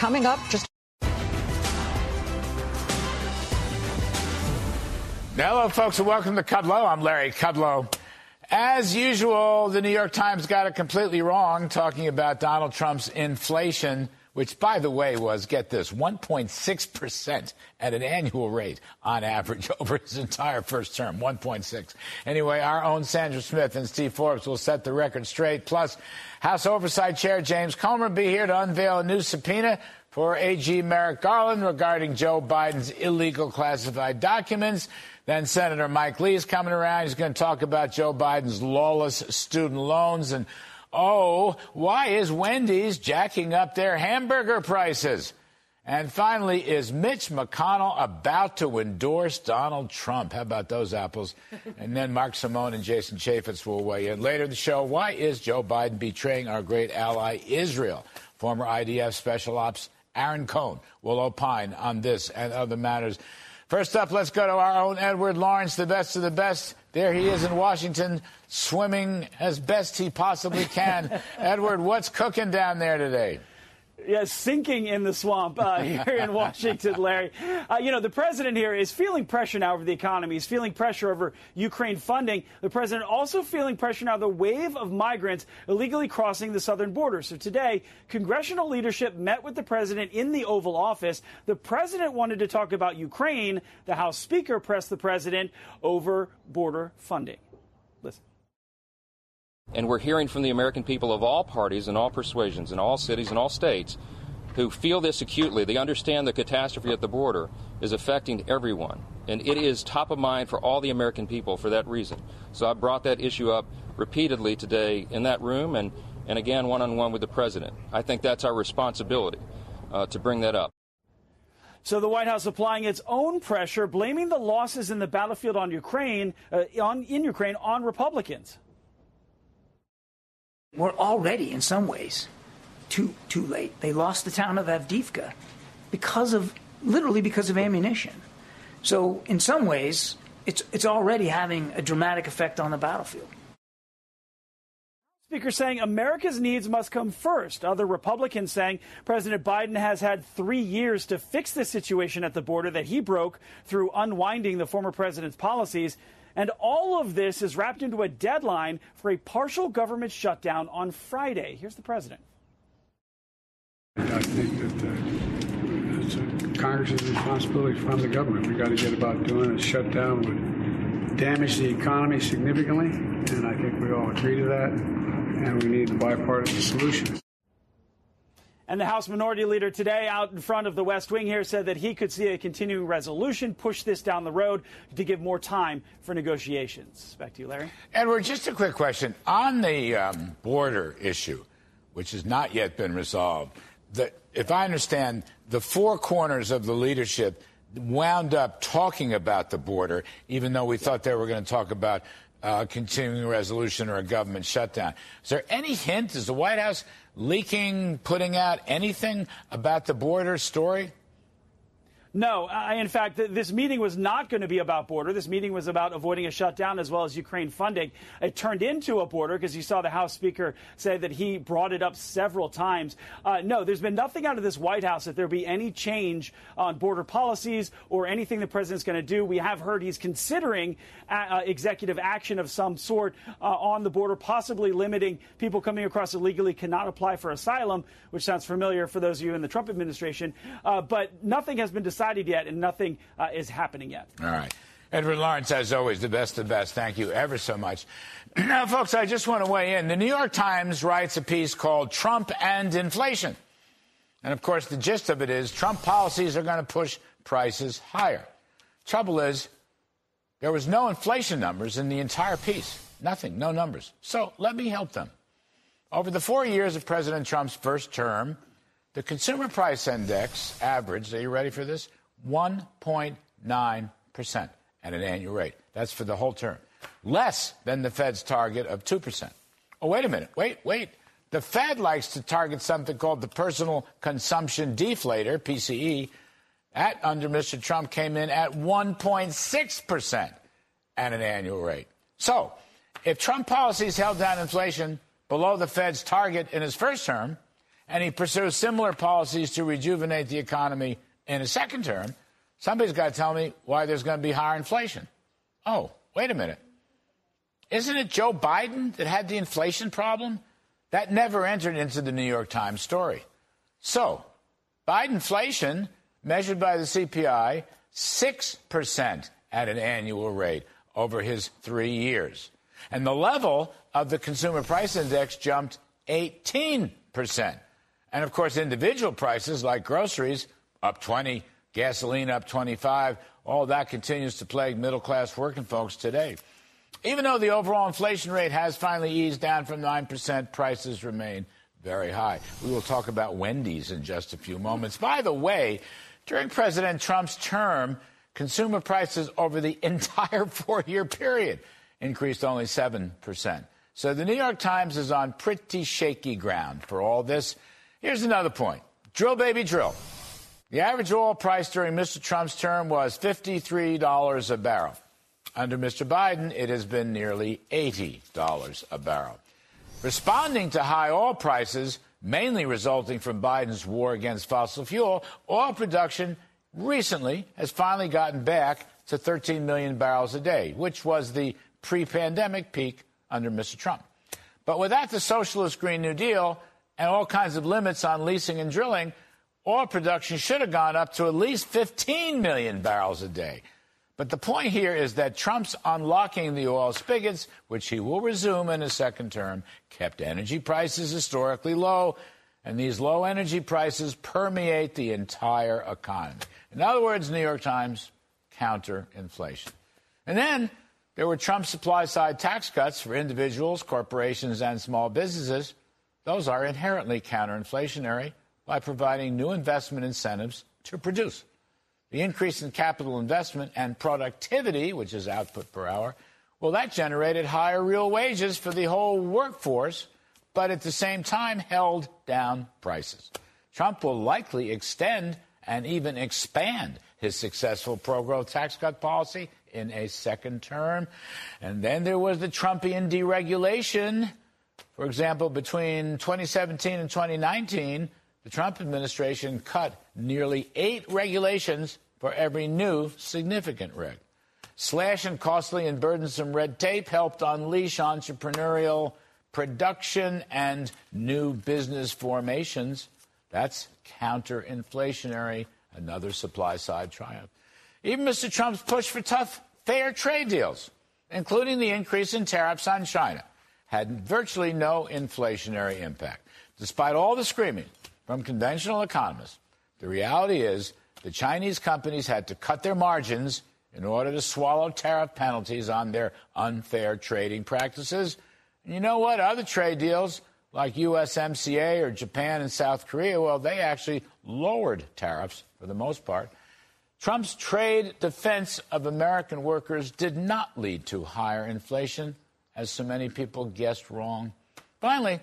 coming up just. Hello, folks, and welcome to Kudlow. I'm Larry Kudlow. As usual, the New York Times got it completely wrong talking about Donald Trump's inflation, which, by the way, was, get this, 1.6% at an annual rate on average over his entire first term, 1.6. Anyway, our own Sandra Smith and Steve Forbes will set the record straight. Plus, House Oversight Chair James Comer will be here to unveil a new subpoena for AG Merrick Garland regarding Joe Biden's illegal classified documents. Then Senator Mike Lee is coming around. He's going to talk about Joe Biden's lawless student loans. And oh, why is Wendy's jacking up their hamburger prices? And finally, is Mitch McConnell about to endorse Donald Trump? How about those apples? And then Mark Simone and Jason Chaffetz will weigh in. Later in the show, why is Joe Biden betraying our great ally, Israel? Former IDF Special Ops Aaron Cohen will opine on this and other matters. First up, let's go to our own Edward Lawrence, the best of the best. There he is in Washington, swimming as best he possibly can. Edward, what's cooking down there today? Yeah, sinking in the swamp uh, here in Washington, Larry. Uh, you know, the president here is feeling pressure now over the economy. He's feeling pressure over Ukraine funding. The president also feeling pressure now the wave of migrants illegally crossing the southern border. So today, congressional leadership met with the president in the Oval Office. The president wanted to talk about Ukraine. The House Speaker pressed the president over border funding. Listen. And we're hearing from the American people of all parties and all persuasions in all cities and all states who feel this acutely. They understand the catastrophe at the border is affecting everyone. And it is top of mind for all the American people for that reason. So I brought that issue up repeatedly today in that room and, and again one on one with the president. I think that's our responsibility uh, to bring that up. So the White House applying its own pressure, blaming the losses in the battlefield on Ukraine, uh, on, in Ukraine on Republicans. We're already, in some ways, too too late. They lost the town of Avdiivka because of literally because of ammunition. So in some ways, it's it's already having a dramatic effect on the battlefield. Speaker saying America's needs must come first. Other Republicans saying President Biden has had three years to fix the situation at the border that he broke through unwinding the former president's policies. And all of this is wrapped into a deadline for a partial government shutdown on Friday. Here's the president. I think that uh, it's a Congress's responsibility from the government. We got to get about doing a shutdown would damage the economy significantly, and I think we all agree to that. And we need a bipartisan solution. And the House Minority Leader today, out in front of the West Wing here, said that he could see a continuing resolution push this down the road to give more time for negotiations. Back to you, Larry. Edward, just a quick question. On the um, border issue, which has not yet been resolved, the, if I understand, the four corners of the leadership wound up talking about the border, even though we thought they were going to talk about uh, continuing resolution or a government shutdown. Is there any hint? Is the White House leaking, putting out anything about the border story? No, I, in fact, th- this meeting was not going to be about border. This meeting was about avoiding a shutdown as well as Ukraine funding. It turned into a border because you saw the House Speaker say that he brought it up several times. Uh, no, there's been nothing out of this White House that there be any change on border policies or anything the president's going to do. We have heard he's considering uh, uh, executive action of some sort uh, on the border, possibly limiting people coming across illegally cannot apply for asylum, which sounds familiar for those of you in the Trump administration. Uh, but nothing has been decided decided yet, and nothing uh, is happening yet. All right. Edward Lawrence, as always, the best of best. Thank you ever so much. Now, folks, I just want to weigh in. The New York Times writes a piece called Trump and Inflation. And of course, the gist of it is Trump policies are going to push prices higher. Trouble is, there was no inflation numbers in the entire piece. Nothing, no numbers. So let me help them. Over the four years of President Trump's first term, the consumer price index averaged, are you ready for this? 1.9% at an annual rate. That's for the whole term. Less than the Fed's target of 2%. Oh, wait a minute. Wait, wait. The Fed likes to target something called the personal consumption deflator, PCE. That, under Mr. Trump, came in at 1.6% at an annual rate. So, if Trump policies held down inflation below the Fed's target in his first term, and he pursues similar policies to rejuvenate the economy in a second term, somebody's got to tell me why there's going to be higher inflation. Oh, wait a minute. Isn't it Joe Biden that had the inflation problem? That never entered into the New York Times story. So, Biden inflation, measured by the CPI, 6% at an annual rate over his three years. And the level of the consumer price index jumped 18%. And of course, individual prices like groceries up 20, gasoline up 25, all that continues to plague middle class working folks today. Even though the overall inflation rate has finally eased down from 9%, prices remain very high. We will talk about Wendy's in just a few moments. By the way, during President Trump's term, consumer prices over the entire four year period increased only 7%. So the New York Times is on pretty shaky ground for all this. Here's another point drill, baby, drill. The average oil price during Mr. Trump's term was $53 a barrel. Under Mr. Biden, it has been nearly $80 a barrel. Responding to high oil prices, mainly resulting from Biden's war against fossil fuel, oil production recently has finally gotten back to 13 million barrels a day, which was the pre pandemic peak under Mr. Trump. But without the socialist Green New Deal and all kinds of limits on leasing and drilling, oil production should have gone up to at least 15 million barrels a day. But the point here is that Trump's unlocking the oil spigots, which he will resume in his second term, kept energy prices historically low, and these low energy prices permeate the entire economy. In other words, New York Times, counter inflation. And then there were Trump supply side tax cuts for individuals, corporations, and small businesses. Those are inherently counterinflationary by providing new investment incentives to produce. The increase in capital investment and productivity, which is output per hour, well, that generated higher real wages for the whole workforce, but at the same time held down prices. Trump will likely extend and even expand his successful pro growth tax cut policy in a second term. And then there was the Trumpian deregulation. For example, between 2017 and 2019, the Trump administration cut nearly eight regulations for every new significant reg. Slashing costly and burdensome red tape helped unleash entrepreneurial production and new business formations. That's counterinflationary, another supply side triumph. Even Mr. Trump's push for tough, fair trade deals, including the increase in tariffs on China, had virtually no inflationary impact. Despite all the screaming from conventional economists, the reality is the Chinese companies had to cut their margins in order to swallow tariff penalties on their unfair trading practices. And you know what? Other trade deals like USMCA or Japan and South Korea, well, they actually lowered tariffs for the most part. Trump's trade defense of American workers did not lead to higher inflation, as so many people guessed wrong. Finally,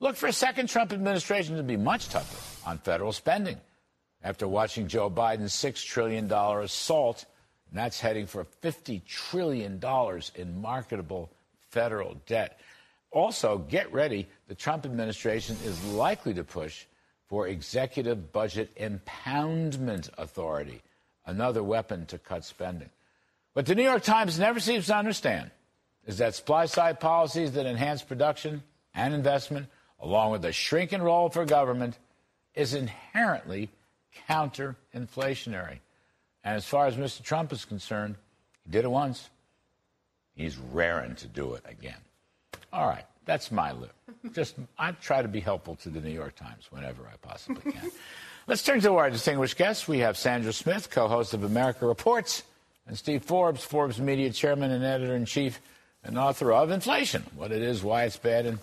look for a second Trump administration to be much tougher on federal spending after watching Joe Biden's $6 trillion assault, and that's heading for $50 trillion in marketable federal debt. Also, get ready. The Trump administration is likely to push for executive budget impoundment authority, another weapon to cut spending. But the New York Times never seems to understand is that supply side policies that enhance production and investment, along with a shrinking role for government, is inherently counter-inflationary. And as far as Mr. Trump is concerned, he did it once. He's raring to do it again. All right, that's my lip. Just I try to be helpful to the New York Times whenever I possibly can. Let's turn to our distinguished guests. We have Sandra Smith, co-host of America Reports, and Steve Forbes, Forbes Media Chairman and Editor in Chief and author of Inflation: What It Is, Why It's Bad, and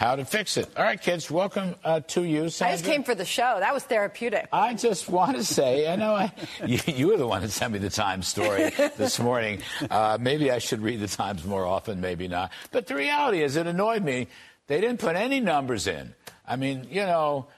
how to fix it. All right, kids, welcome uh, to you. Sandra. I just came for the show. That was therapeutic. I just want to say, I know I, you, you, were the one that sent me the Times story this morning. Uh, maybe I should read the Times more often, maybe not. But the reality is, it annoyed me. They didn't put any numbers in. I mean, you know,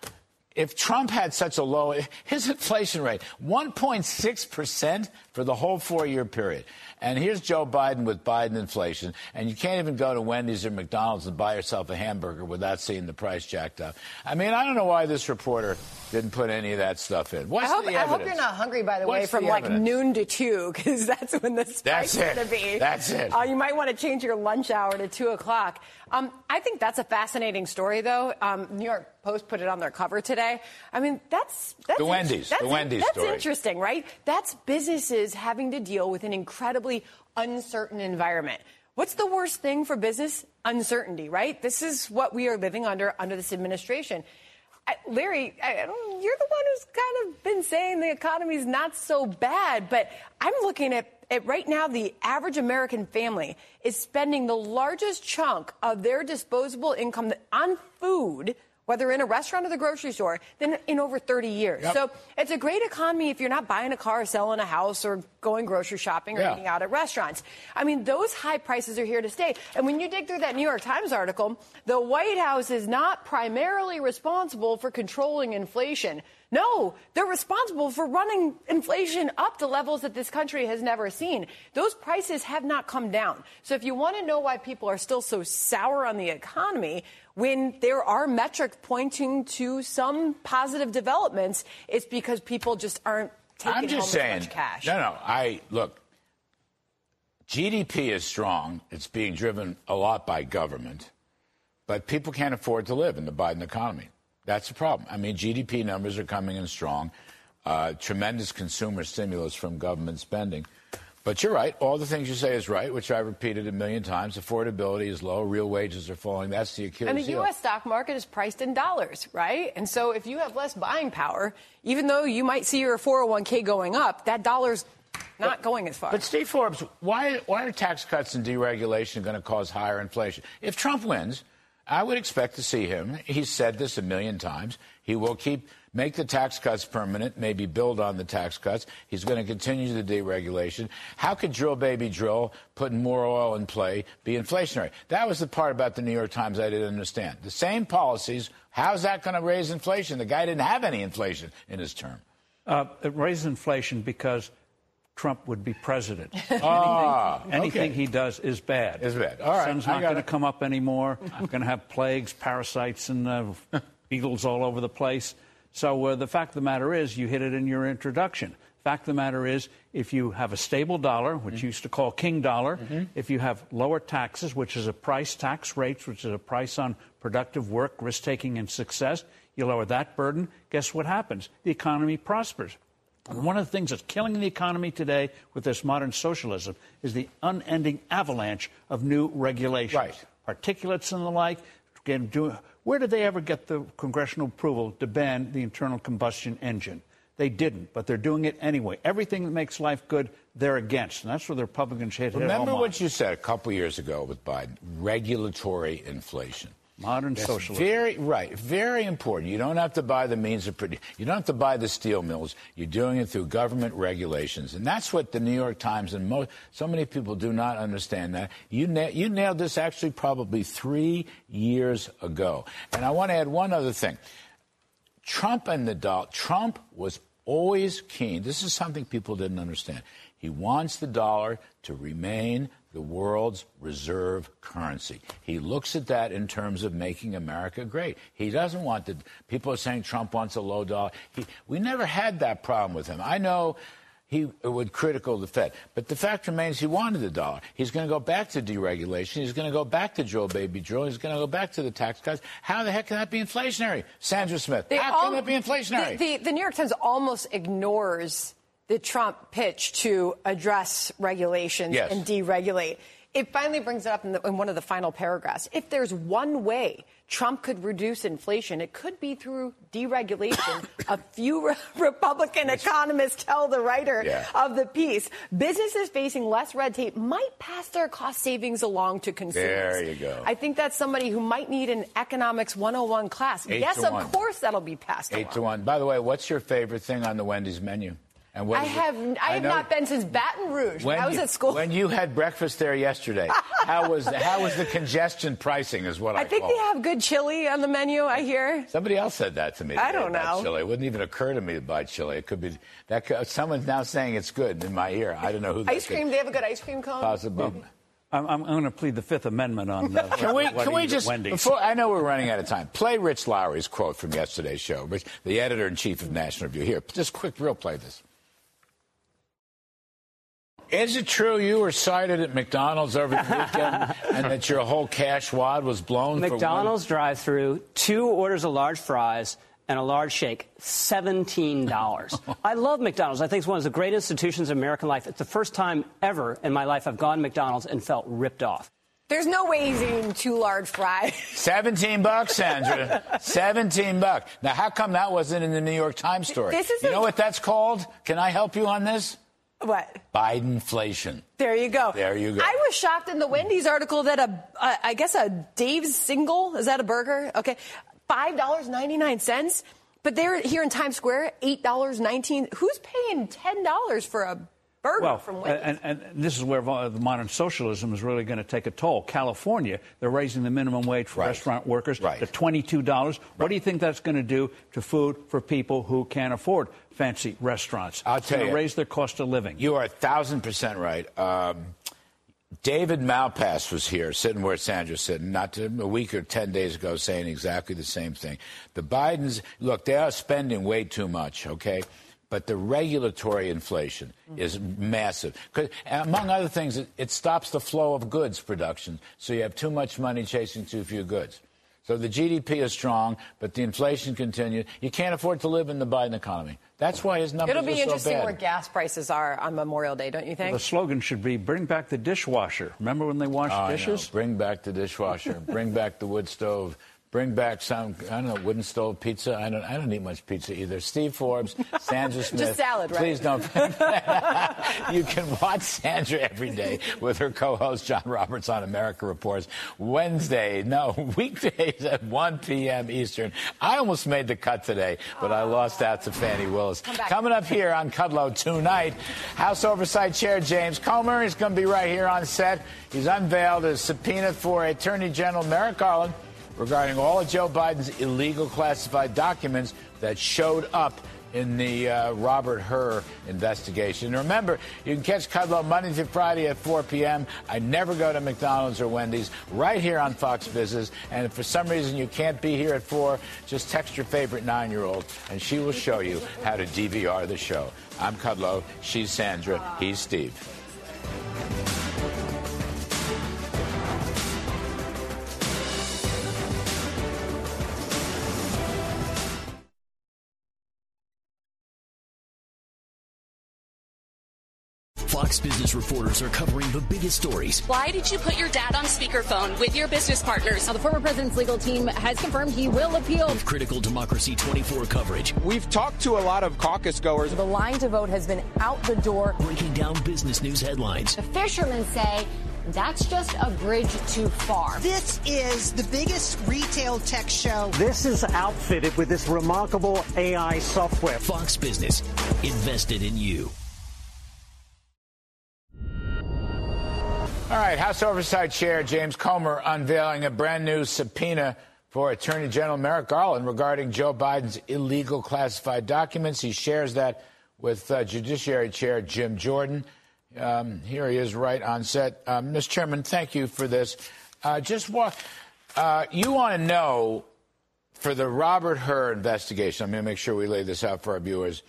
if Trump had such a low, his inflation rate, 1.6% for the whole four year period. And here's Joe Biden with Biden inflation. And you can't even go to Wendy's or McDonald's and buy yourself a hamburger without seeing the price jacked up. I mean, I don't know why this reporter didn't put any of that stuff in. What's I hope, the I hope you're not hungry, by the What's way, from like evidence? noon to two, because that's when the spike's That's going to be. That's it. Uh, you might want to change your lunch hour to two o'clock. Um, I think that's a fascinating story, though. Um, New York Post put it on their cover today. I mean, that's that's The Wendy's, the Wendy's that's story. interesting, right? That's businesses having to deal with an incredibly uncertain environment. What's the worst thing for business? Uncertainty, right? This is what we are living under under this administration. I, Larry, I, you're the one who's kind of been saying the economy's not so bad, but I'm looking at, at right now the average American family is spending the largest chunk of their disposable income on food whether in a restaurant or the grocery store, than in over 30 years. Yep. So it's a great economy if you're not buying a car, or selling a house, or going grocery shopping or Yeah. eating out at restaurants. I mean, those high prices are here to stay. And when you dig through that New York Times article, the White House is not primarily responsible for controlling inflation. No, they're responsible for running inflation up to levels that this country has never seen. Those prices have not come down. So if you want to know why people are still so sour on the economy, when there are metrics pointing to some positive developments, it's because people just aren't taking I'm just home saying. cash. No, no. I look. GDP is strong. It's being driven a lot by government, but people can't afford to live in the Biden economy. That's the problem. I mean, GDP numbers are coming in strong. Uh, tremendous consumer stimulus from government spending. But you're right. All the things you say is right, which I've repeated a million times. Affordability is low. Real wages are falling. That's the Achilles And the. U.S. stock market is priced in dollars, right? And so if you have less buying power, even though you might see your 401k going up, that dollar's not going as far. But Steve Forbes, why, why are tax cuts and deregulation going to cause higher inflation? If Trump wins, I would expect to see him. He's said this a million times. He will keep make the tax cuts permanent, maybe build on the tax cuts. He's going to continue the deregulation. How could drill baby drill, putting more oil in play, be inflationary? That was the part about the New York Times I didn't understand. The same policies. How's that going to raise inflation? The guy didn't have any inflation in his term. Uh, it raises inflation because Trump would be president. Ah, Anything okay. he does is bad. Is bad. All right, Sun's not going to come up anymore. I'm going to have plagues, parasites, and uh, beetles all over the place. So uh, the fact of the matter is, you hit it in your introduction. Fact of the matter is, if you have a stable dollar, which Mm-hmm. you used to call king dollar, if you have lower taxes, which is a price tax rates, which is a price on productive work, risk taking, and success, you lower that burden. Guess what happens? The economy prospers. And one of the things that's killing the economy today with this modern socialism is the unending avalanche of new regulations. Right. Particulates and the like. Where did they ever get the congressional approval to ban the internal combustion engine? They didn't, but they're doing it anyway. Everything that makes life good, they're against. And that's where the Republicans hit hit Remember what you said a couple years ago with Biden regulatory inflation. Modern That's socialism. Very right, very important. You don't have to buy the means of produ You don't have to buy the steel mills. You're doing it through government regulations, and that's what the New York Times and most so many people do not understand. That you na- you nailed this actually probably three years ago. And I want to add one other thing. Trump and the dollar. Trump was always keen. This is something people didn't understand. He wants the dollar to remain the world's reserve currency. He looks at that in terms of making America great. He doesn't want the people are saying Trump wants a low dollar. He, we never had that problem with him. I know he would critical the Fed. But the fact remains he wanted the dollar. He's going to go back to deregulation. He's going to go back to drill baby drill. He's going to go back to the tax cuts. How the heck can that be inflationary? Sandra Smith, They how al- can that be inflationary? The, the, the New York Times almost ignores the Trump pitch to address regulations Yes. and deregulate. It finally brings it up in, the, in one of the final paragraphs. If there's one way Trump could reduce inflation, it could be through deregulation. a few re- Republican economists tell the writer Yeah. of the piece. Businesses facing less red tape might pass their cost savings along to consumers. There you go. I think that's somebody who might need an economics 101 class. Eight yes, of one. course that'll be passed Eight along. to one. By the way, what's your favorite thing on the Wendy's menu? And what I is it? have I have know- not been since Baton Rouge. When I was you, at school. When you had breakfast there yesterday, how was how was the congestion pricing? Is what I, I think call they it. have good chili on the menu. I hear. Somebody else said that to me. I don't know. Chili. It wouldn't even occur to me to buy chili. It could be that. Could, someone's now saying it's good in my ear. I don't know who. Ice could cream. They have a good ice cream cone. Possibly. I'm, I'm going to plead the Fifth Amendment on uh, Can we, what can we just, Wendy's. before, I know we're running out of time, play Rich Lowry's quote from yesterday's show, Rich, the editor in chief of National Review. Here, just quick, real play this. Is it true you were sighted at McDonald's over the weekend and that your whole cash wad was blown McDonald's drive-through, two orders of large fries and a large shake, seventeen dollars. I love McDonald's. I think it's one of the great institutions in American life. It's the first time ever in my life I've gone to McDonald's and felt ripped off. There's no way he's eating two large fries. 17 bucks, Sandra. 17 bucks. Now, how come that wasn't in the New York Times story? This is you a- know what that's called? Can I help you on this? What? Bidenflation. There you go. There you go. I was shocked in the Wendy's article that a, I guess a Dave's single is that a burger? Okay, five dollars ninety nine cents. But they're here in Times Square, eight dollars nineteen. Who's paying ten dollars for a burger Well, from Wendy's? and, and this is where the modern socialism is really going to take a toll. California, they're raising the minimum wage for Right. restaurant workers Right. to $22. What do you think that's going to do to food for people who can't afford fancy restaurants? I'll It's tell gonna you. raise their cost of living. You are a thousand percent right. Um, David Malpass was here, sitting where Sandra's sitting, not to, a week or 10 days ago, saying exactly the same thing. The Bidens, look, they are spending way too much, okay? But the regulatory inflation mm-hmm. is massive. 'Cause, among other things, it, it stops the flow of goods production. So you have too much money chasing too few goods. So the GDP is strong, but the inflation continues. You can't afford to live in the Biden economy. That's why his numbers It'll be are so interesting bad. where gas prices are on Memorial Day, don't you think? The slogan should be "Bring back the dishwasher." Remember when they washed Oh, I know. dishes? Bring back the dishwasher. bring back the wood stove. Bring back some, I don't know, wooden stove pizza. I don't, I don't eat much pizza either. Steve Forbes, Sandra Smith. Just salad, right? Please don't. you can watch Sandra every day with her co-host John Roberts on America Reports. Wednesday, no, weekdays at 1 p.m. Eastern. I almost made the cut today, but I lost out to Fani Willis. Coming up here on Kudlow tonight, House Oversight Chair James Comer is going to be right here on set. He's unveiled a subpoena for Attorney General Merrick Garland regarding all of Joe Biden's illegal classified documents that showed up in the uh, Robert Hur investigation. Remember, you can catch Kudlow Monday through Friday at 4 p.m. I never go to McDonald's or Wendy's, right here on Fox Business. And if for some reason you can't be here at 4, just text your favorite nine-year-old, and she will show you how to DVR the show. I'm Kudlow. She's Sandra. He's Steve. Fox Business reporters are covering the biggest stories. Why did you put your dad on speakerphone with your business partners? Now, the former president's legal team has confirmed he will appeal. With critical Democracy 24 coverage, We've talked to a lot of caucus goers. The line to vote has been out the door. breaking down business news headlines. The fishermen say that's just a bridge too far. This is the biggest retail tech show. This is outfitted with this remarkable AI software. Fox Business, invested in you. All right, House Oversight Chair James Comer unveiling a brand new subpoena for Attorney General Merrick Garland regarding Joe Biden's illegal classified documents. He shares that with uh, Judiciary Chair Jim Jordan. Um, here he is right on set. Um, Mr. Chairman, thank you for this. Uh, just walk. Uh, you want to know for the Robert Hur investigation, I'm going to make sure we lay this out for our viewers.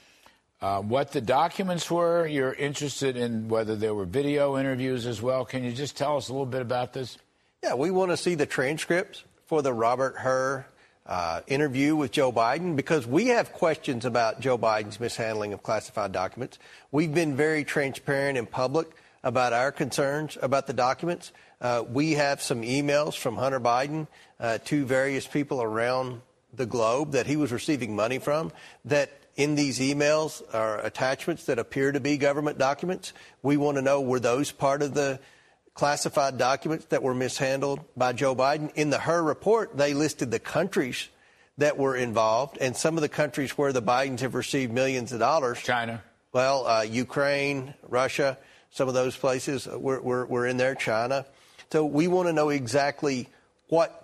Uh, what the documents were. You're interested in whether there were video interviews as well. Can you just tell us a little bit about this? Yeah, we want to see the transcripts for the Robert Hur uh, interview with Joe Biden because we have questions about Joe Biden's mishandling of classified documents. We've been very transparent in public about our concerns about the documents. Uh, we have some emails from Hunter Biden uh, to various people around the globe that he was receiving money from that in these emails are attachments that appear to be government documents. We want to know were those part of the classified documents that were mishandled by Joe Biden. In the Hur report, they listed the countries that were involved and some of the countries where the Bidens have received millions of dollars. China. Well, uh, Ukraine, Russia, some of those places, were, we're, we're, we're in there, China. So we want to know exactly what,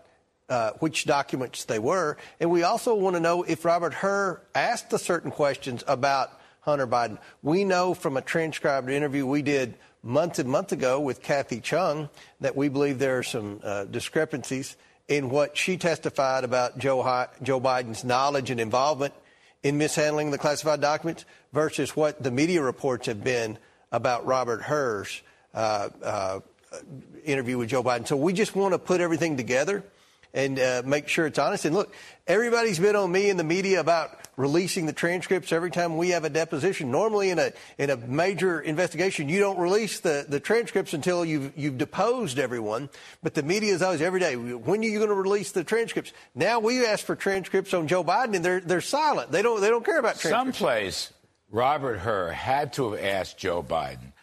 uh, which documents they were. And we also want to know if Robert Hur asked the certain questions about Hunter Biden. We know from a transcribed interview we did months and months ago with Kathy Chung that we believe there are some uh, discrepancies in what she testified about Joe, Joe Biden's knowledge and involvement in mishandling the classified documents versus what the media reports have been about Robert Hur's uh, uh, interview with Joe Biden. So we just want to put everything together and uh, make sure it's honest. And look, everybody's been on me in the media about releasing the transcripts every time we have a deposition. Normally, in a in a major investigation, you don't release the, the transcripts until you've you've deposed everyone. But the media is always every day. When are you going to release the transcripts? Now we ask for transcripts on Joe Biden, and they're they're silent. They don't they don't care about transcripts. Someplace, Robert Hur had to have asked Joe Biden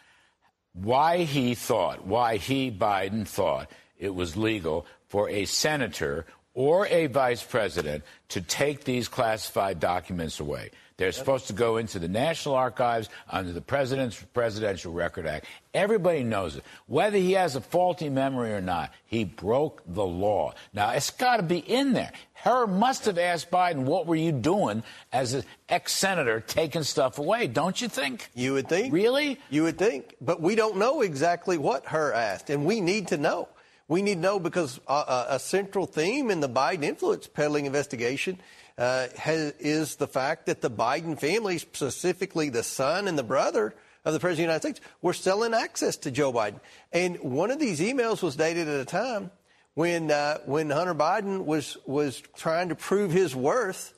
why he thought, why he Biden thought it was legal for a senator or a vice president to take these classified documents away. They're supposed to go into the National Archives under the President's Presidential Record Act. Everybody knows it. Whether he has a faulty memory or not, he broke the law. Now, it's got to be in there. Hur must have asked Biden, what were you doing as an ex senator taking stuff away? Don't you think? You would think. Really? You would think. But we don't know exactly what Hur asked, and we need to know. We need to know because a, a central theme in the Biden influence peddling investigation uh, has, is the fact that the Biden family, specifically the son and the brother of the President of the United States, were selling access to Joe Biden. And one of these emails was dated at a time when, uh, when Hunter Biden was, was trying to prove his worth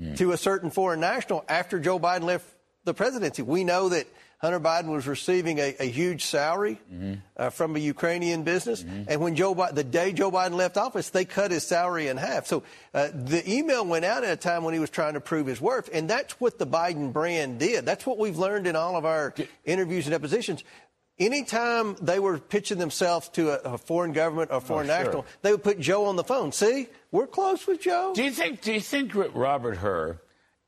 mm. to a certain foreign national after Joe Biden left the presidency. We know that Hunter Biden was receiving a, a huge salary mm-hmm. uh, from a Ukrainian business, mm-hmm. and when Joe Biden, the day Joe Biden left office, they cut his salary in half. So uh, the email went out at a time when he was trying to prove his worth, and that's what the Biden brand did. That's what we've learned in all of our interviews and depositions. Anytime they were pitching themselves to a, a foreign government or foreign oh, national, sure. they would put Joe on the phone. See, we're close with Joe. Do you think? Do you think Robert Hur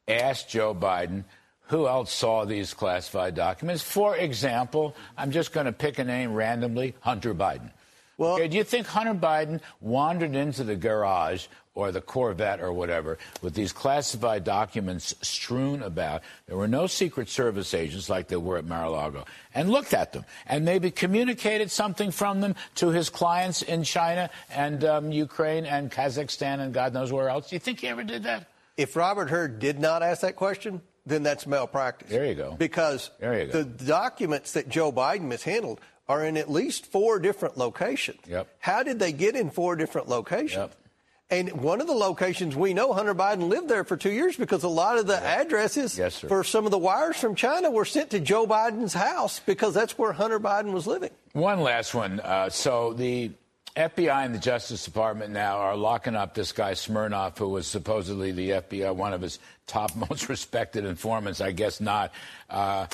asked Joe Biden? Who else saw these classified documents? For example, I'm just going to pick a name randomly Hunter Biden. Well, okay, do you think Hunter Biden wandered into the garage or the Corvette or whatever with these classified documents strewn about? There were no Secret Service agents like there were at Mar-a-Lago, and looked at them and maybe communicated something from them to his clients in China and um, Ukraine and Kazakhstan and God knows where else. Do you think he ever did that? If Robert Hur did not ask that question, then that's malpractice. There you go. Because you go. the documents that Joe Biden mishandled are in at least four different locations. Yep. How did they get in four different locations? Yep. And one of the locations we know Hunter Biden lived there for two years because a lot of the yep. addresses yes, for some of the wires from China were sent to Joe Biden's house because that's where Hunter Biden was living. One last one. Uh, so the FBI and the Justice Department now are locking up this guy Smirnov, who was supposedly the FBI, one of his top most respected informants. I guess not. Uh,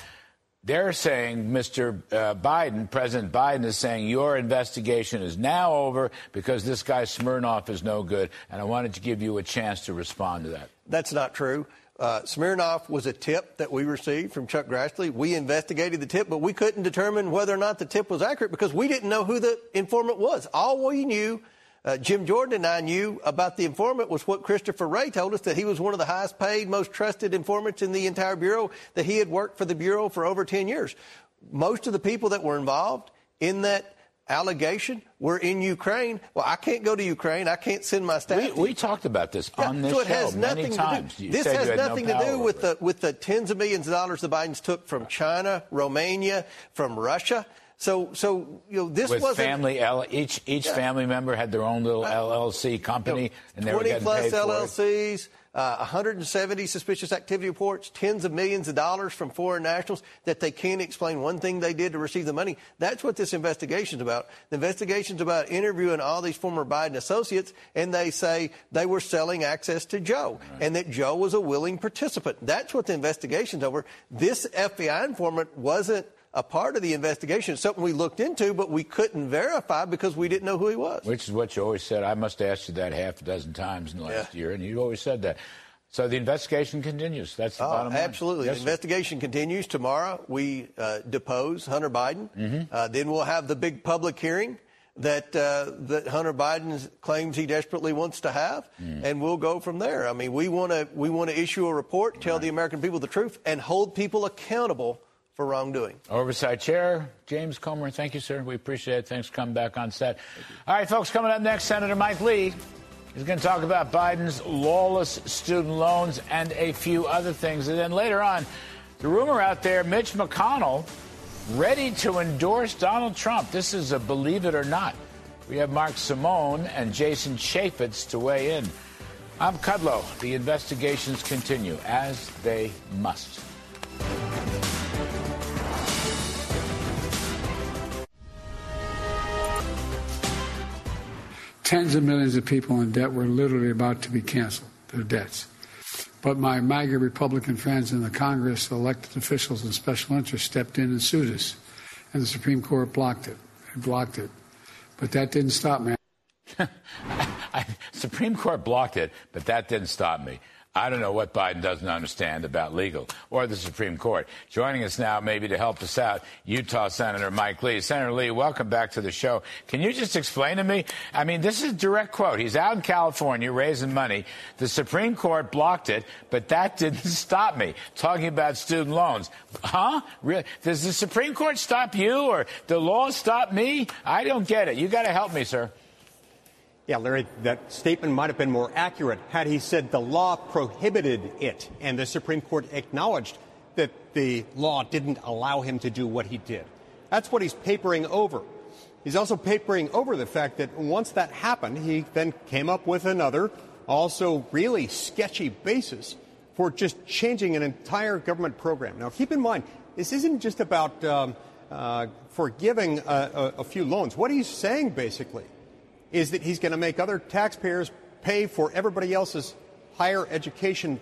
they're saying Mr. Uh, Biden, President Biden, is saying your investigation is now over because this guy Smirnov is no good. And I wanted to give you a chance to respond to that. That's not true. Uh, Smirnov was a tip that we received from Chuck Grassley. We investigated the tip, but we couldn't determine whether or not the tip was accurate because we didn't know who the informant was. All we knew, uh, Jim Jordan and I knew about the informant was what Christopher Wray told us that he was one of the highest paid, most trusted informants in the entire Bureau, that he had worked for the Bureau for over 10 years. Most of the people that were involved in that allegation we're in Ukraine. Well, I can't go to Ukraine. I can't send my staff. We, we talked about this yeah, on this so it show has nothing times. To do, this has nothing no to do with the with the tens of millions of dollars the Bidens took from China, Romania, from Russia. So, so you know, this was family. L, each each yeah. family member had their own little LLC company, you know, and they were getting plus paid LLCs uh, 170 suspicious activity reports, tens of millions of dollars from foreign nationals that they can't explain one thing they did to receive the money. That's what this investigation is about. The investigation is about interviewing all these former Biden associates, and they say they were selling access to Joe right. and that Joe was a willing participant. That's what the investigation's over. This FBI informant wasn't a part of the investigation. Something we looked into, but we couldn't verify because we didn't know who he was. Which is what you always said. I must have asked you that half a dozen times in the last yeah. year, and you always said that. So the investigation continues. That's the Oh, bottom line. absolutely. Yes, the investigation continues. Tomorrow, we uh, depose Hunter Biden. Mm-hmm. Uh, then we'll have the big public hearing that uh, that Hunter Biden claims he desperately wants to have, Mm. and we'll go from there. I mean, we want to we want to issue a report, tell the American people the truth, and hold people accountable for wrongdoing. Oversight Chair James Comer, thank you, sir. We appreciate it. Thanks for coming back on set. All right, folks, coming up next, Senator Mike Lee is going to talk about Biden's lawless student loans and a few other things. And then later on, the rumor out there Mitch McConnell ready to endorse Donald Trump. This is a believe it or not. We have Mark Simone and Jason Chaffetz to weigh in. I'm Kudlow. The investigations continue, as they must. Tens of millions of people in debt were literally about to be canceled, their debts. But my MAGA Republican friends in the Congress, elected officials, and special interests stepped in and sued us. And the Supreme Court blocked it. It blocked it. But that didn't stop me. Supreme Court blocked it, but that didn't stop me. I don't know what Biden doesn't understand about legal or the Supreme Court. Joining us now, maybe to help us out, Utah Senator Mike Lee. Senator Lee, welcome back to the show. Can you just explain to me? I mean, this is a direct quote. He's out in California raising money. The Supreme Court blocked it, but that didn't stop me. Talking about student loans. Huh? Really? Does the Supreme Court stop you or the law stop me? I don't get it. You got to help me, sir. Yeah, Larry, that statement might have been more accurate had he said the law prohibited it, and the Supreme Court acknowledged that the law didn't allow him to do what he did. That's what he's papering over. He's also papering over the fact that once that happened, he then came up with another, also really sketchy basis for just changing an entire government program. Now, keep in mind, this isn't just about um, uh, forgiving a, a, a few loans. What he's saying, basically, is that he's going to make other taxpayers pay for everybody else's higher education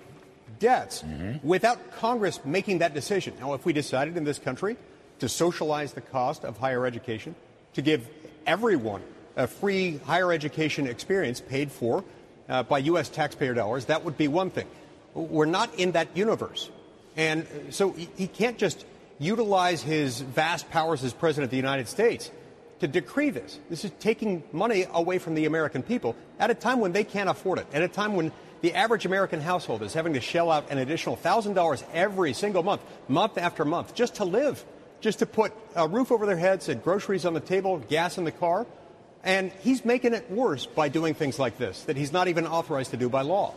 debts without Congress making that decision. Now, if we decided in this country to socialize the cost of higher education, to give everyone a free higher education experience paid for uh, by U.S. taxpayer dollars, that would be one thing. We're not in that universe. And so he, he can't just utilize his vast powers as President of the United States to decree this. This is taking money away from the American people at a time when they can't afford it, at a time when the average American household is having to shell out an additional $1,000 every single month, month after month, just to live, just to put a roof over their heads and groceries on the table, gas in the car. And he's making it worse by doing things like this that he's not even authorized to do by law.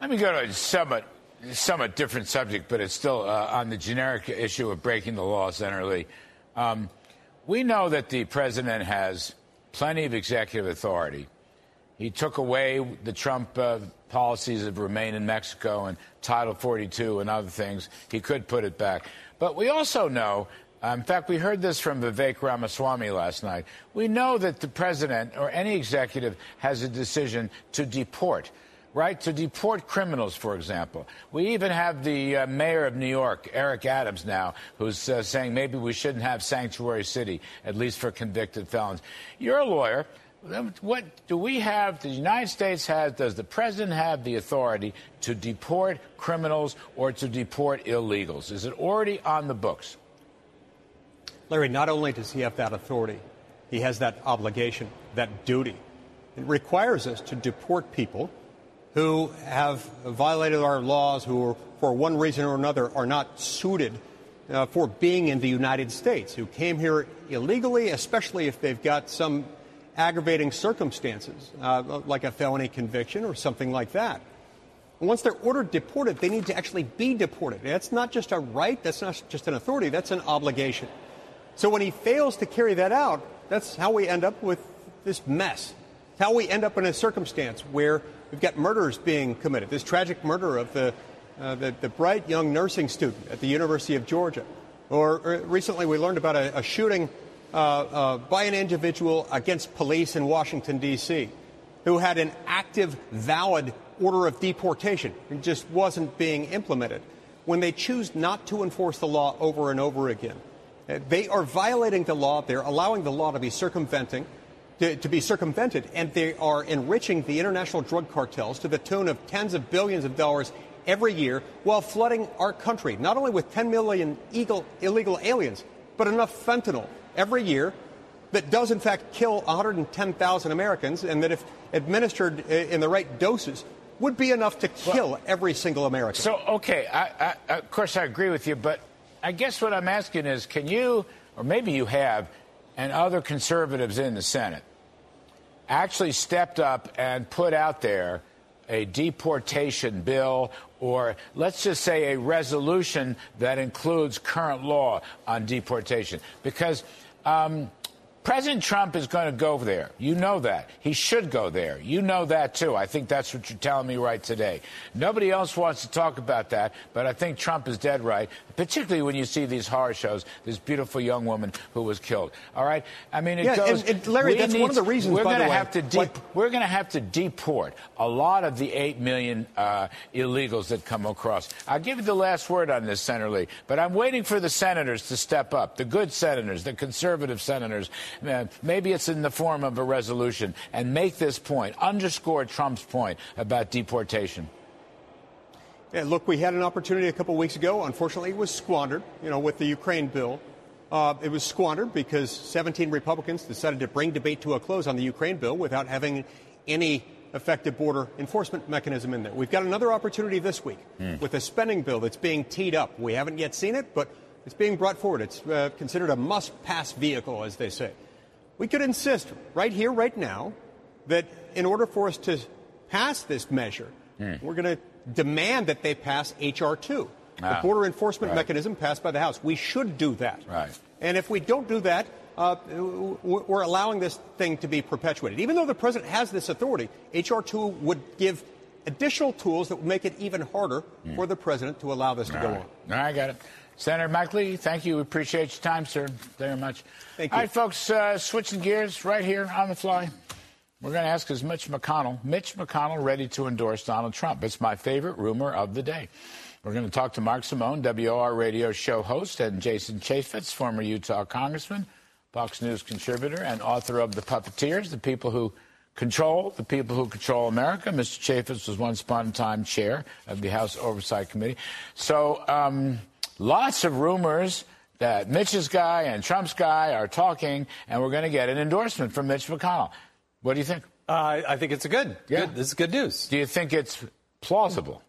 Let me go to a somewhat, somewhat different subject, but it's still uh, on the generic issue of breaking the law, Senator Lee. Um, we know that the president has plenty of executive authority. He took away the Trump uh, policies of remain in Mexico and Title 42 and other things. He could put it back. But we also know, uh, in fact, we heard this from Vivek Ramaswamy last night. We know that the president or any executive has a decision to deport right? To deport criminals, for example. We even have the uh, mayor of New York, Eric Adams, now, who's uh, saying maybe we shouldn't have sanctuary city, at least for convicted felons. You're a lawyer. What do we have? The United States has, does the president have the authority to deport criminals or to deport illegals? Is it already on the books? Larry, not only does he have that authority, he has that obligation, that duty. It requires us to deport people who have violated our laws, who, are, for one reason or another, are not suited uh, for being in the United States, who came here illegally, especially if they've got some aggravating circumstances, uh, like a felony conviction or something like that. Once they're ordered deported, they need to actually be deported. That's not just a right, that's not just an authority, that's an obligation. So when he fails to carry that out, that's how we end up with this mess. It's how we end up in a circumstance where we've got murders being committed. This tragic murder of the, uh, the, the, bright young nursing student at the University of Georgia. Or, or recently we learned about a, a shooting uh, uh, by an individual against police in Washington, D.C., who had an active, valid order of deportation. It just wasn't being implemented. When they choose not to enforce the law over and over again, uh, they are violating the law. They're allowing the law to be circumventing to, to, be circumvented, and they are enriching the international drug cartels to the tune of tens of billions of dollars every year while flooding our country, not only with 10 million illegal, illegal aliens, but enough fentanyl every year that does, in fact, kill 110,000 Americans, and that if administered uh, in the right doses, would be enough to kill well, every single American. So, okay, I, I, of course I agree with you, but I guess what I'm asking is can you, or maybe you have, and other conservatives in the Senate, actually stepped up and put out there a deportation bill or let's just say a resolution that includes current law on deportation because um, President Trump is going to go there. You know that. He should go there. You know that, too. I think that's what you're telling me right today. Nobody else wants to talk about that, but I think Trump is dead right, particularly when you see these horror shows, this beautiful young woman who was killed. All right? I mean, it yeah, goes. And, and Larry, that's need, one of the reasons, we're going to have to de- We're going to have to deport a lot of the 8 million uh, illegals that come across. I'll give you the last word on this, Senator Lee, but I'm waiting for the senators to step up, the good senators, the conservative senators maybe it's in the form of a resolution, and make this point, underscore Trump's point about deportation. Yeah, look, we had an opportunity a couple weeks ago. Unfortunately, it was squandered, you know, with the Ukraine bill. Uh, it was squandered because 17 Republicans decided to bring debate to a close on the Ukraine bill without having any effective border enforcement mechanism in there. We've got another opportunity this week mm. with a spending bill that's being teed up. We haven't yet seen it, but it's being brought forward. It's uh, considered a must pass vehicle, as they say. We could insist right here, right now, that in order for us to pass this measure, mm. we're going to demand that they pass H.R. 2, ah, the border enforcement right. mechanism passed by the House. We should do that. Right. And if we don't do that, uh, we're allowing this thing to be perpetuated. Even though the president has this authority, H.R. 2 would give additional tools that would make it even harder mm. for the president to allow this to All go right. on. I got it. Senator Mike Lee, thank you. We appreciate your time, sir, very much. Thank you. All right, folks, uh, switching gears right here on the fly. We're going to ask is Mitch McConnell, Mitch McConnell ready to endorse Donald Trump? It's my favorite rumor of the day. We're going to talk to Mark Simone, WOR radio show host, and Jason Chaffetz, former Utah congressman, Fox News contributor, and author of The Puppeteers, the people who control, the people who control America. Mr. Chaffetz was once upon a time chair of the House Oversight Committee. So, um, lots of rumors that Mitch's guy and Trump's guy are talking, and we're going to get an endorsement from Mitch McConnell. What do you think? Uh, I think it's a good. Yeah. Good, this is good news. Do you think it's plausible?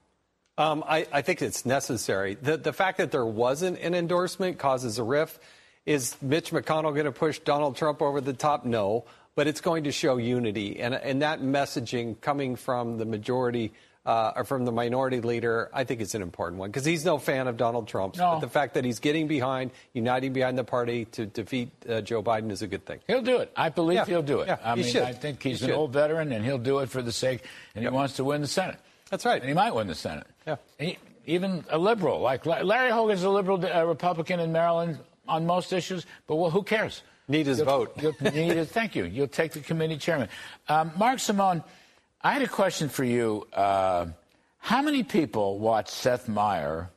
Um, I, I, think it's necessary. The, the fact that there wasn't an endorsement causes a rift. Is Mitch McConnell going to push Donald Trump over the top? No. But it's going to show unity. And, and that messaging coming from the majority uh, or from the minority leader, I think it's an important one because he's no fan of Donald Trump. No. But the fact that he's getting behind, uniting behind the party to defeat uh, Joe Biden is a good thing. He'll do it. I believe yeah. he'll do it. Yeah, I he mean, should. I think he's he an should. old veteran, and he'll do it for the sake, and yep. he wants to win the Senate. That's right. And he might win the Senate. Yeah. He, even a liberal, like Larry Hogan's a liberal uh, Republican in Maryland on most issues, but well, who cares? Need his you'll, vote. You'll, need his, thank you. You'll take the committee chairman. Um, Mark Simone, I had a question for you. Uh, how many people watch Seth Meyer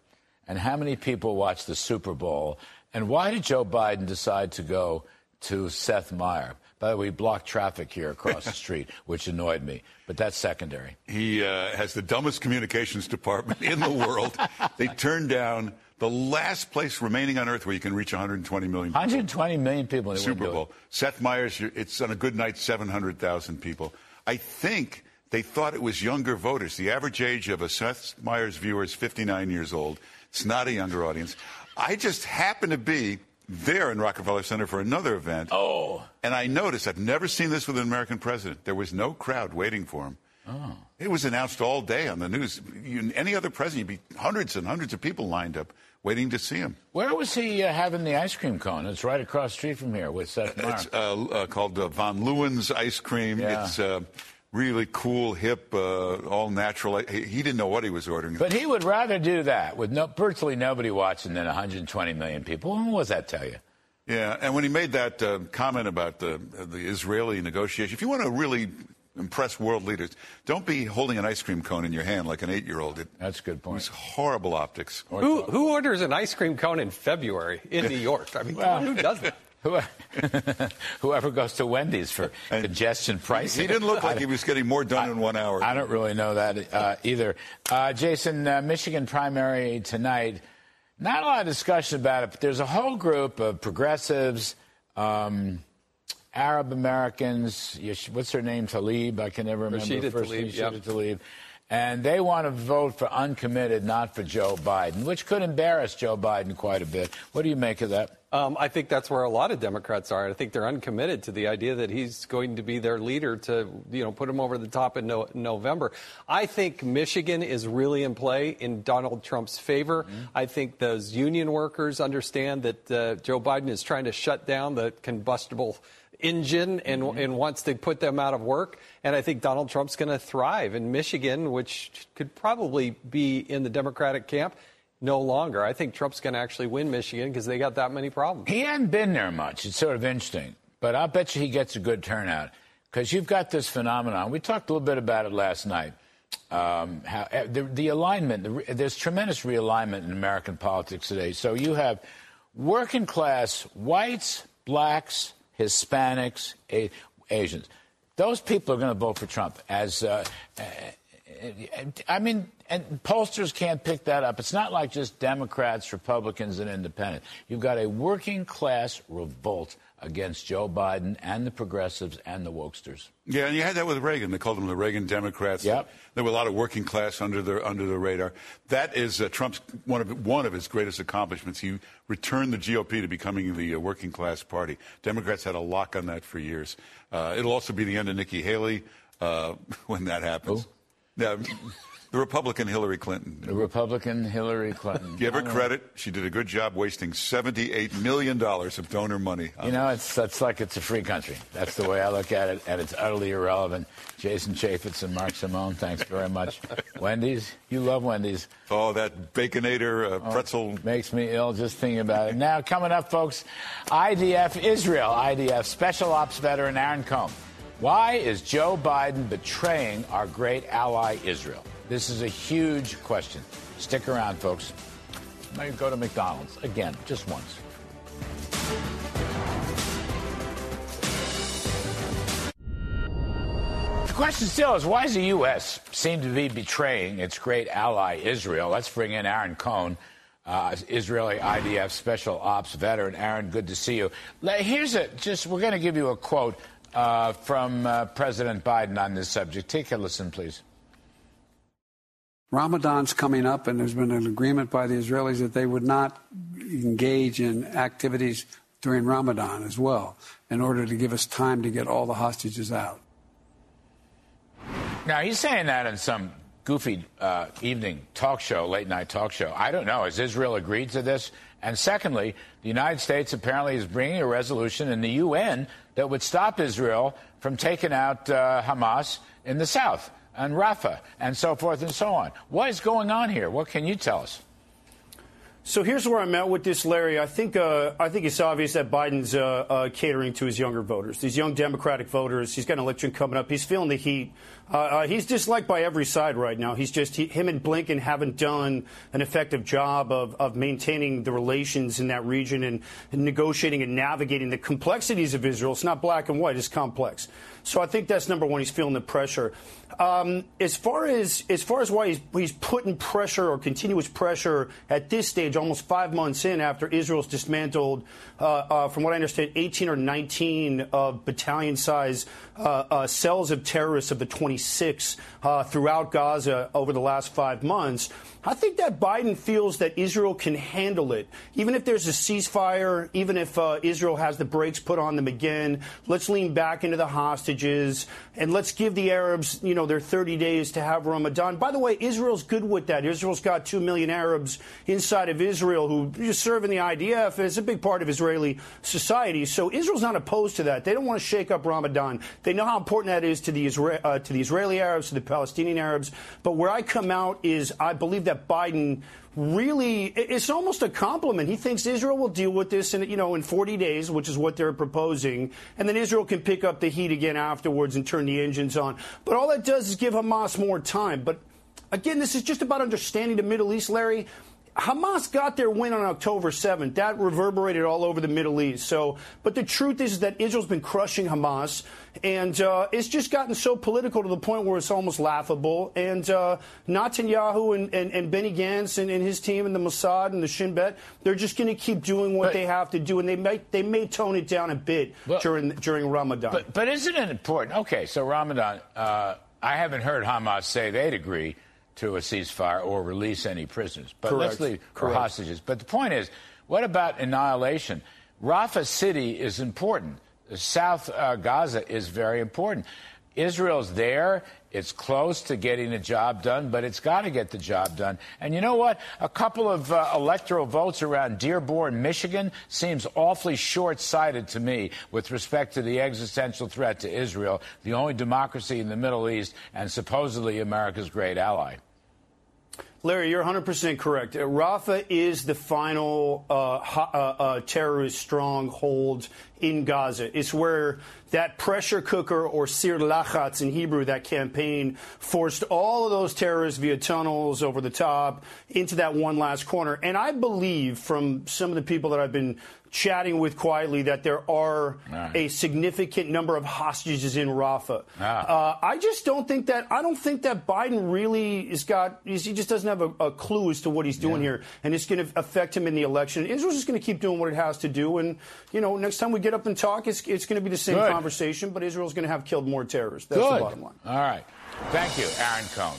and how many people watch the Super Bowl? And why did Joe Biden decide to go to Seth Meyer? By the way, he blocked traffic here across the street, which annoyed me, but that's secondary. He uh, has the dumbest communications department in the world. they turned down the last place remaining on earth where you can reach 120 million people. 120 million people in the Super Bowl. Seth Meyers, it's on a good night, 700,000 people. I think they thought it was younger voters. The average age of a Seth Meyers viewer is 59 years old. It's not a younger audience. I just happened to be there in Rockefeller Center for another event. Oh. And I noticed, I've never seen this with an American president. There was no crowd waiting for him. Oh. It was announced all day on the news. You, any other president, you'd be hundreds and hundreds of people lined up waiting to see him. Where was he uh, having the ice cream cone? It's right across the street from here with Seth. It's uh, uh, called uh, Von Leeuwen's ice cream. Yeah. It's uh, really cool, hip, uh, all natural. He, he, didn't know what he was ordering. But he would rather do that with no, virtually nobody watching than 120 million people. What does that tell you? Yeah, and when he made that uh, comment about the, the Israeli negotiation, if you want to really impress world leaders, don't be holding an ice cream cone in your hand like an eight-year-old. It, That's a good point. It's horrible optics. Who, who orders an ice cream cone in February in New York? I mean, well, who does that? Whoever goes to Wendy's for congestion pricing. He didn't look like he was getting more done in one hour. I don't really know that uh, either. Uh, Jason, uh, Michigan primary tonight. Not a lot of discussion about it, but there's a whole group of progressives, um, Arab Americans. What's her name? Talib. I can never remember. Rashida First Tlaib, Rashida yep. Tlaib. And they want to vote for uncommitted, not for Joe Biden, which could embarrass Joe Biden quite a bit. What do you make of that? Um, I think that's where a lot of Democrats are. I think they're uncommitted to the idea that he's going to be their leader to, you know, put him over the top in no- November. I think Michigan is really in play in Donald Trump's favor. Mm-hmm. I think those union workers understand that uh, Joe Biden is trying to shut down the combustible engine and, Mm-hmm. and wants to put them out of work. And I think Donald Trump's going to thrive in Michigan, which could probably be in the Democratic camp. No longer. I think Trump's going to actually win Michigan because they got that many problems. He hadn't been there much. It's sort of interesting. But I'll bet you he gets a good turnout because you've got this phenomenon. We talked a little bit about it last night. Um, how uh, the, the alignment, the, there's tremendous realignment in American politics today. So you have working class whites, blacks, Hispanics, A- Asians. Those people are going to vote for Trump as. Uh, I mean, and pollsters can't pick that up. It's not like just Democrats, Republicans, and independents. You've got a working class revolt against Joe Biden and the progressives and the wokesters. Yeah, and you had that with Reagan. They called them the Reagan Democrats. Yep. There were a lot of working class under the under the radar. That is uh, Trump's one of one of his greatest accomplishments. He returned the GOP to becoming the uh, working class party. Democrats had a lock on that for years. Uh, it'll also be the end of Nikki Haley uh, when that happens. Yeah, the Republican Hillary Clinton. The Republican Hillary Clinton. Give her credit. She did a good job wasting $78 million of donor money. You know, it's that's like it's a free country. That's the way I look at it, and it's utterly irrelevant. Jason Chaffetz and Mark Simone, thanks very much. Wendy's, you love Wendy's. Oh, that Baconator uh, pretzel. Makes me ill just thinking about it. Now, coming up, folks, IDF Israel, IDF Special Ops veteran Aaron Cohen. Why is Joe Biden betraying our great ally Israel? This is a huge question. Stick around, folks. Maybe go to McDonald's again, just once. The question still is why does the U.S. seem to be betraying its great ally Israel? Let's bring in Aaron Cohen, uh, Israeli IDF Special Ops veteran. Aaron, good to see you. Here's a just we're going to give you a quote uh, from uh, President Biden on this subject. Take a listen, please. Ramadan's coming up, and there's been an agreement by the Israelis that they would not engage in activities during Ramadan as well, in order to give us time to get all the hostages out. Now he's saying that in some goofy uh, evening talk show, late night talk show. I don't know. Has Israel agreed to this? And secondly, the United States apparently is bringing a resolution in the UN that would stop Israel from taking out uh, Hamas in the south and Rafah and so forth and so on. What is going on here? What can you tell us? So here's where I'm at with this, Larry. I think uh, I think it's obvious that Biden's uh, uh, catering to his younger voters, these young Democratic voters. He's got an election coming up. He's feeling the heat. Uh, uh, he's disliked by every side right now. He's just he, him and Blinken haven't done an effective job of, of maintaining the relations in that region and, and negotiating and navigating the complexities of Israel. It's not black and white; it's complex. So I think that's number one. He's feeling the pressure. Um, as far as as far as why he's he's putting pressure or continuous pressure at this stage, almost five months in after Israel's dismantled, uh, uh, from what I understand, 18 or 19 of battalion size uh, uh, cells of terrorists of the 26 uh, throughout Gaza over the last five months. I think that Biden feels that Israel can handle it, even if there's a ceasefire, even if uh, Israel has the brakes put on them again. Let's lean back into the hostages and let's give the Arabs, you know, their 30 days to have Ramadan. By the way, Israel's good with that. Israel's got two million Arabs inside of Israel who serve in the IDF. It's a big part of Israeli society. So Israel's not opposed to that. They don't want to shake up Ramadan. They know how important that is to the, Isra- uh, to the Israeli Arabs, to the Palestinian Arabs. But where I come out is I believe that Biden really it's almost a compliment. He thinks Israel will deal with this in you know in 40 days, which is what they're proposing, and then Israel can pick up the heat again afterwards and turn the engines on. But all that does is give Hamas more time. But again, this is just about understanding the Middle East, Larry. Hamas got their win on October 7th. That reverberated all over the Middle East. So, but the truth is that Israel's been crushing Hamas, and uh, it's just gotten so political to the point where it's almost laughable. And uh, Netanyahu and, and, and Benny Gantz and, and, his team and the Mossad and the Shin Bet, they're just going to keep doing what but, they have to do, and they may they may tone it down a bit well, during during Ramadan. But, but isn't it important? Okay, so Ramadan. Uh, I haven't heard Hamas say they'd agree to a ceasefire or release any prisoners. But Correct. let's leave for hostages. But the point is, what about annihilation? Rafah City is important. South uh, Gaza is very important. Israel's there. It's close to getting the job done, but it's got to get the job done. And you know what? A couple of uh, electoral votes around Dearborn, Michigan seems awfully short sighted to me with respect to the existential threat to Israel, the only democracy in the Middle East and supposedly America's great ally. Larry, you're 100% correct. Uh, Rafah is the final uh, uh, uh, terrorist stronghold in Gaza. It's where that pressure cooker, or Sir Lachatz in Hebrew, that campaign forced all of those terrorists via tunnels over the top into that one last corner. And I believe from some of the people that I've been chatting with quietly that there are right. a significant number of hostages in Rafah. Ah. Uh, I just don't think that I don't think that Biden really has got he just doesn't have a, a clue as to what he's doing yeah. here, and it's going to affect him in the election. Israel's just going to keep doing what it has to do, and you know next time we get up and talk, it's, it's going to be the same Good. conversation, but Israel's going to have killed more terrorists. That's Good. the bottom line. All right, thank you, Aaron Cohen.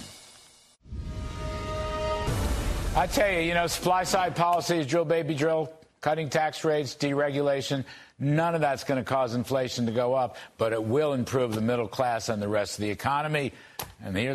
I tell you, you know, supply side policies, drill baby drill, cutting tax rates, deregulation. None of that's going to cause inflation to go up, but it will improve the middle class and the rest of the economy. And here's